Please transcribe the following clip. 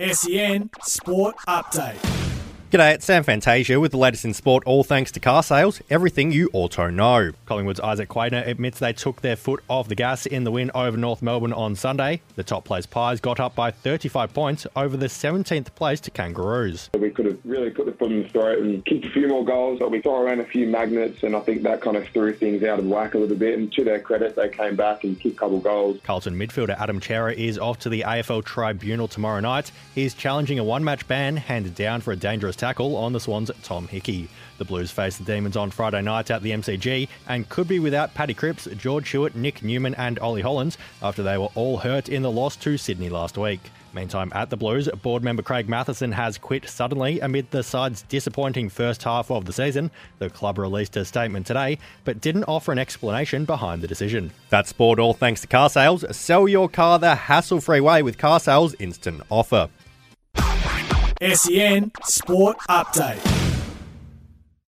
SEN Sport Update. G'day, it's Sam Fantasia with the latest in sport, all thanks to car sales, everything you auto know. Collingwood's Isaac Quaynor admits they took their foot off the gas in the win over North Melbourne on Sunday. The top place Pies got up by 35 points over the 17th placed Kangaroos. We could have really put the foot in the throat and kicked a few more goals, but we threw around a few magnets, and I think that kind of threw things out of whack a little bit. And to their credit, they came back and kicked a couple goals. Carlton midfielder Adam Cerra is off to the AFL tribunal tomorrow night. He's challenging a one match ban handed down for a dangerous tackle on the Swans' Tom Hickey. The Blues face the Demons on Friday night at the MCG and could be without Paddy Cripps, George Hewett, Nick Newman, and Ollie Hollands after they were all hurt in the loss to Sydney last week. Meantime, at the Blues, board member Craig Matheson has quit suddenly amid the side's disappointing first half of the season. The club released a statement today, but didn't offer an explanation behind the decision. That's sport all thanks to car sales. Sell your car the hassle free way with car sales instant offer. SEN Sport Update.